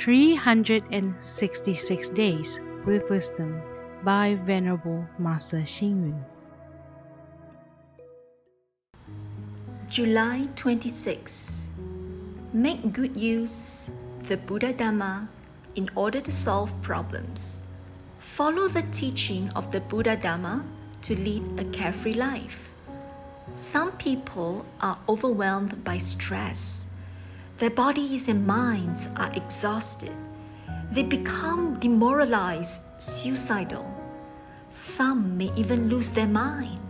366 Days with Wisdom by Venerable Master Xing Yun. July 26. Make good use the Buddha Dharma in order to solve problems. Follow the teaching of the Buddha Dharma to lead a carefree life. Some people are overwhelmed by stress. Their bodies and minds are exhausted. They become demoralized, suicidal. Some may even lose their mind.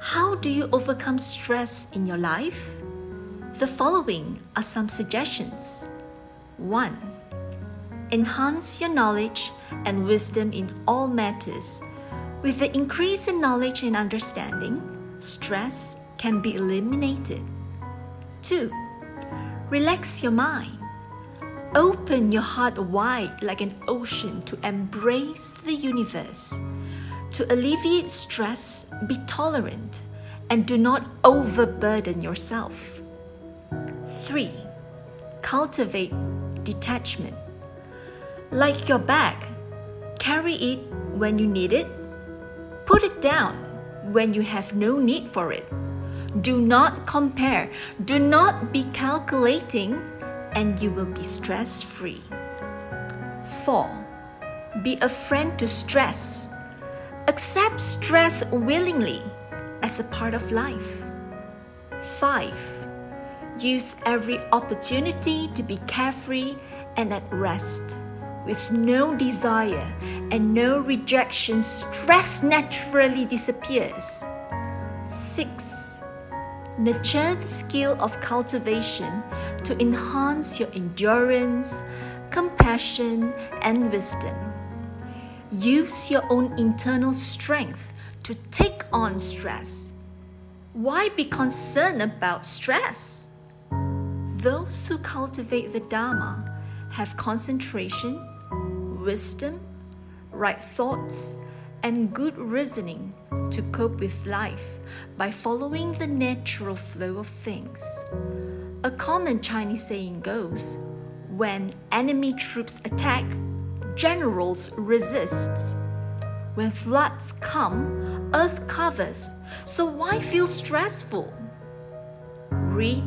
How do you overcome stress in your life? The following are some suggestions. 1. Enhance your knowledge and wisdom in all matters. With the increase in knowledge and understanding, stress can be eliminated. 2. Relax your mind. Open your heart wide like an ocean to embrace the universe. To alleviate stress, be tolerant and do not overburden yourself. 3. Cultivate detachment. Like your bag, carry it when you need it, put it down when you have no need for it. Do not compare, do not be calculating, and you will be stress free. 4. Be a friend to stress. Accept stress willingly as a part of life. 5. Use every opportunity to be carefree and at rest. With no desire and no rejection, stress naturally disappears. 6. Nurture the skill of cultivation to enhance your endurance, compassion, and wisdom. Use your own internal strength to take on stress. Why be concerned about stress? Those who cultivate the Dharma have concentration, wisdom, right thoughts, and good reasoning to cope with life by following the natural flow of things. A common Chinese saying goes when enemy troops attack, generals resist. When floods come, earth covers, so why feel stressful? Read,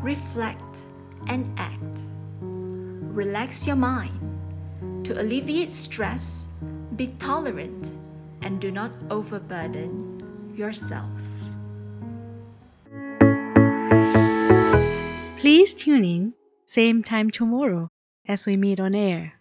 reflect, and act. Relax your mind. To alleviate stress, be tolerant and do not overburden yourself. Please tune in, same time tomorrow as we meet on air.